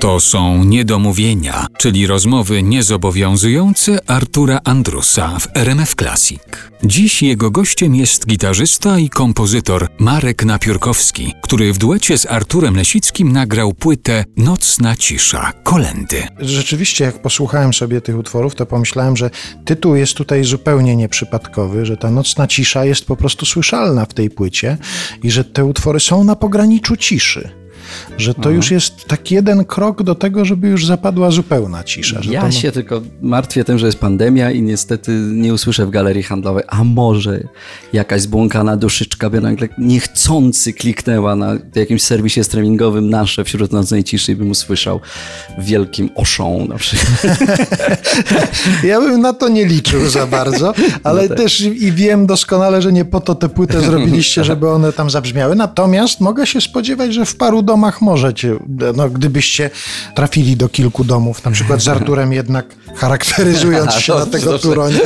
To są niedomówienia, czyli rozmowy niezobowiązujące Artura Andrusa w RMF Classic. Dziś jego gościem jest gitarzysta i kompozytor Marek Napiórkowski, który w duecie z Arturem Lesickim nagrał płytę Nocna cisza, kolendy. Rzeczywiście, jak posłuchałem sobie tych utworów, to pomyślałem, że tytuł jest tutaj zupełnie nieprzypadkowy, że ta nocna cisza jest po prostu słyszalna w tej płycie i że te utwory są na pograniczu ciszy że to już jest tak jeden krok do tego, żeby już zapadła zupełna cisza. ja to... się tylko martwię tym, że jest pandemia i niestety nie usłyszę w galerii handlowej, a może jakaś zbłąkana duszyczka by nagle niechcący kliknęła na jakimś serwisie streamingowym nasze wśród nocnej ciszy i bym usłyszał wielkim oszą na przykład. ja bym na to nie liczył za bardzo, ale no tak. też i wiem doskonale, że nie po to tę płytę zrobiliście, żeby one tam zabrzmiały. Natomiast mogę się spodziewać, że w paru domach domach możecie, no, gdybyście trafili do kilku domów, na przykład z Arturem jednak charakteryzując się na tego Turonia,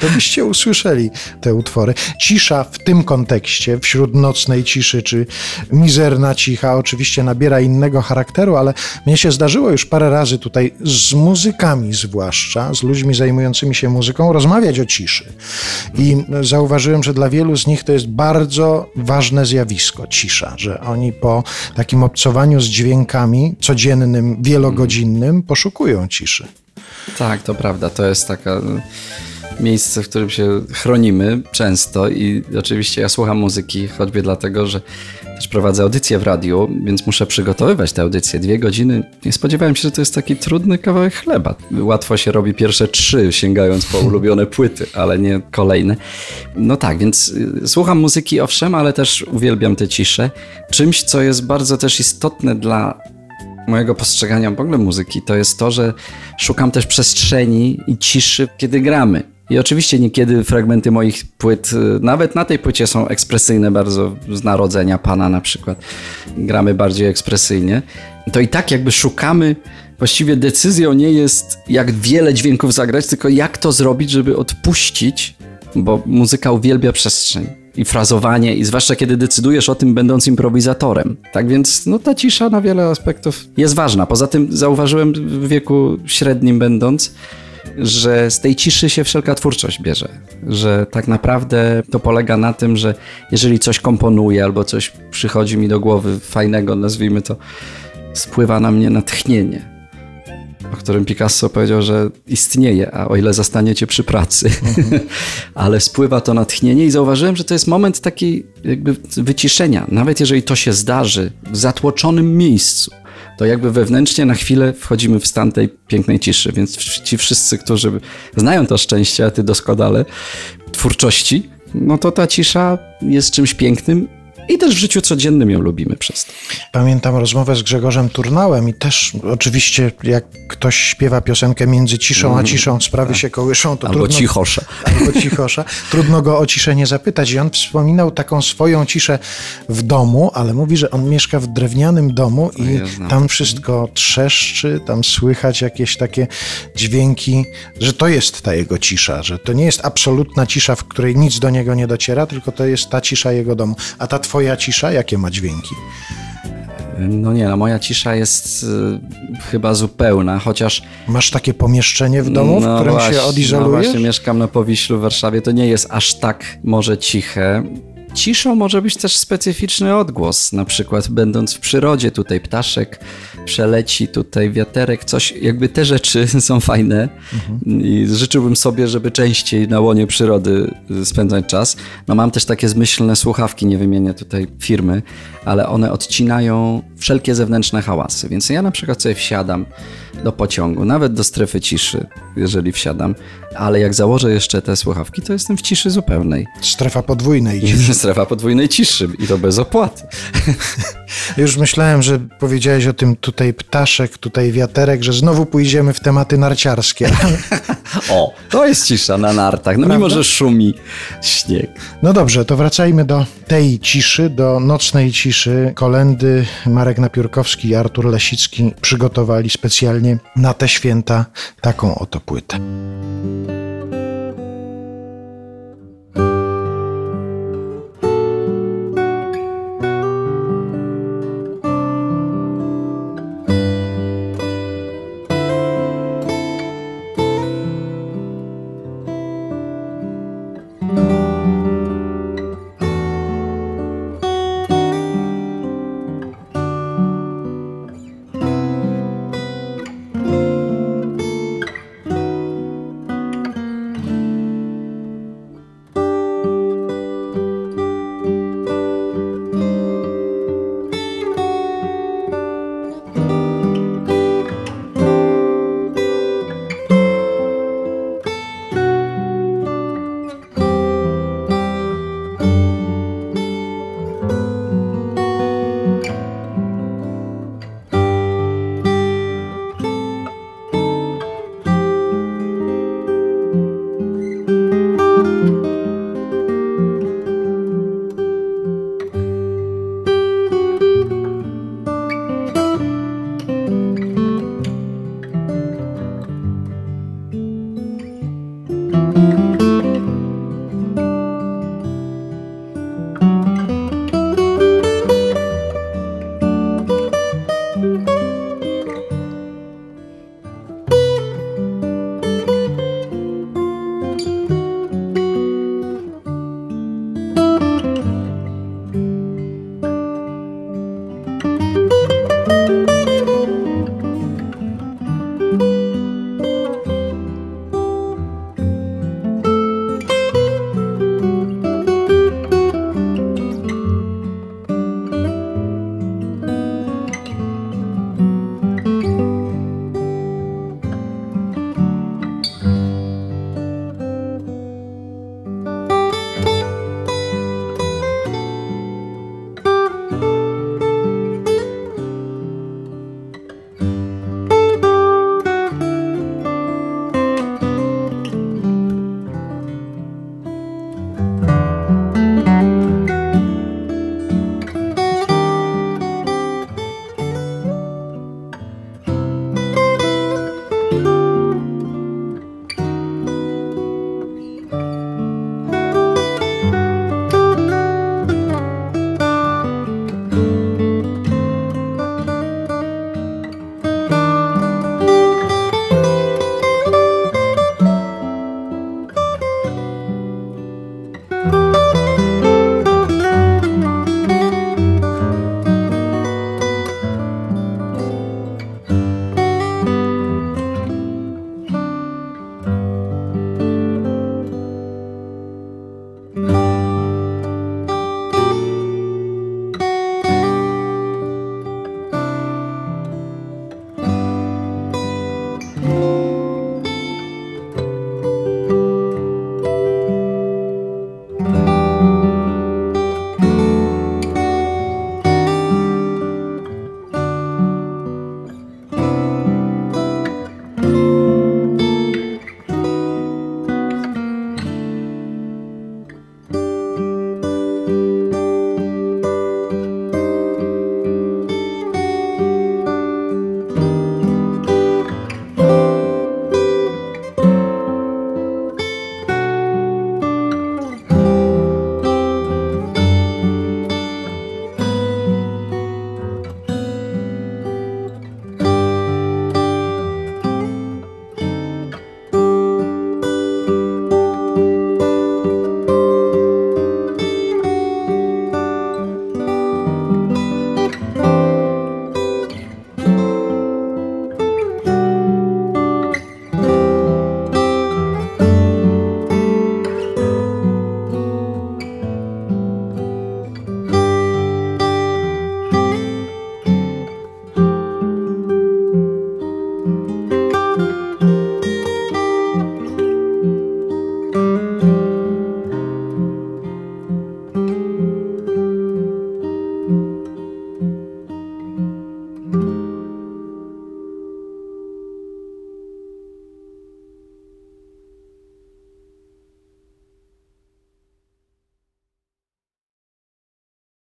to byście usłyszeli te utwory. Cisza w tym kontekście, wśród nocnej ciszy, czy mizerna cicha, oczywiście nabiera innego charakteru, ale mnie się zdarzyło już parę razy tutaj z muzykami zwłaszcza, z ludźmi zajmującymi się muzyką, rozmawiać o ciszy. I zauważyłem, że dla wielu z nich to jest bardzo ważne zjawisko, cisza, że oni po takim obcowaniu z dźwiękami codziennym, wielogodzinnym poszukują ciszy. Tak, to prawda. To jest taka miejsce, w którym się chronimy często i oczywiście ja słucham muzyki choćby dlatego, że też prowadzę audycję w radiu, więc muszę przygotowywać te audycje. Dwie godziny. Nie spodziewałem się, że to jest taki trudny kawałek chleba. Łatwo się robi pierwsze trzy, sięgając po ulubione płyty, ale nie kolejne. No tak, więc y, słucham muzyki owszem, ale też uwielbiam tę ciszę. Czymś, co jest bardzo też istotne dla mojego postrzegania w ogóle muzyki, to jest to, że szukam też przestrzeni i ciszy, kiedy gramy. I oczywiście niekiedy fragmenty moich płyt, y, nawet na tej płycie są ekspresyjne bardzo, z narodzenia Pana na przykład. Gramy bardziej ekspresyjnie. To i tak jakby szukamy, właściwie decyzją nie jest jak wiele dźwięków zagrać, tylko jak to zrobić, żeby odpuścić, bo muzyka uwielbia przestrzeń i frazowanie, i zwłaszcza kiedy decydujesz o tym, będąc improwizatorem. Tak więc no, ta cisza na wiele aspektów jest ważna. Poza tym zauważyłem w wieku średnim będąc, że z tej ciszy się wszelka twórczość bierze. Że tak naprawdę to polega na tym, że jeżeli coś komponuję albo coś przychodzi mi do głowy fajnego, nazwijmy to, spływa na mnie natchnienie o którym Picasso powiedział, że istnieje, a o ile zastaniecie przy pracy. Mhm. Ale spływa to natchnienie i zauważyłem, że to jest moment takiej jakby wyciszenia. Nawet jeżeli to się zdarzy w zatłoczonym miejscu, to jakby wewnętrznie na chwilę wchodzimy w stan tej pięknej ciszy. Więc ci wszyscy, którzy znają to szczęście, a ty doskonale, twórczości, no to ta cisza jest czymś pięknym i też w życiu codziennym ją lubimy przez to. Pamiętam rozmowę z Grzegorzem Turnałem i też oczywiście jak ktoś śpiewa piosenkę między ciszą a mhm. ciszą, sprawy tak. się kołyszą, to albo trudno... cichosza. Albo cichosza. Trudno go o ciszę nie zapytać. I on wspominał taką swoją ciszę w domu, ale mówi, że on mieszka w drewnianym domu i ja tam wszystko trzeszczy, tam słychać jakieś takie dźwięki, że to jest ta jego cisza, że to nie jest absolutna cisza, w której nic do niego nie dociera, tylko to jest ta cisza jego domu. A ta twoja twoja cisza jakie ma dźwięki? No nie, no moja cisza jest y, chyba zupełna, chociaż... Masz takie pomieszczenie w domu, no w którym właśnie, się odizolujesz? No właśnie, mieszkam na Powiślu w Warszawie, to nie jest aż tak może ciche. Ciszą może być też specyficzny odgłos, na przykład będąc w przyrodzie, tutaj ptaszek przeleci, tutaj wiaterek, coś, jakby te rzeczy są fajne mhm. i życzyłbym sobie, żeby częściej na łonie przyrody spędzać czas. No mam też takie zmyślne słuchawki, nie wymienię tutaj firmy, ale one odcinają wszelkie zewnętrzne hałasy, więc ja na przykład sobie wsiadam do pociągu, nawet do strefy ciszy, jeżeli wsiadam, ale jak założę jeszcze te słuchawki, to jestem w ciszy zupełnej. Strefa podwójnej ciszy. Strefa podwójnej ciszy i to bez opłaty. Już myślałem, że powiedziałeś o tym tutaj ptaszek, tutaj wiaterek, że znowu pójdziemy w tematy narciarskie. o, to jest cisza na nartach, no Prawda? mimo, że szumi śnieg. No dobrze, to wracajmy do tej ciszy, do nocnej ciszy. Kolendy Marek Napiórkowski i Artur Lesicki przygotowali specjalnie na te święta taką oto płytę.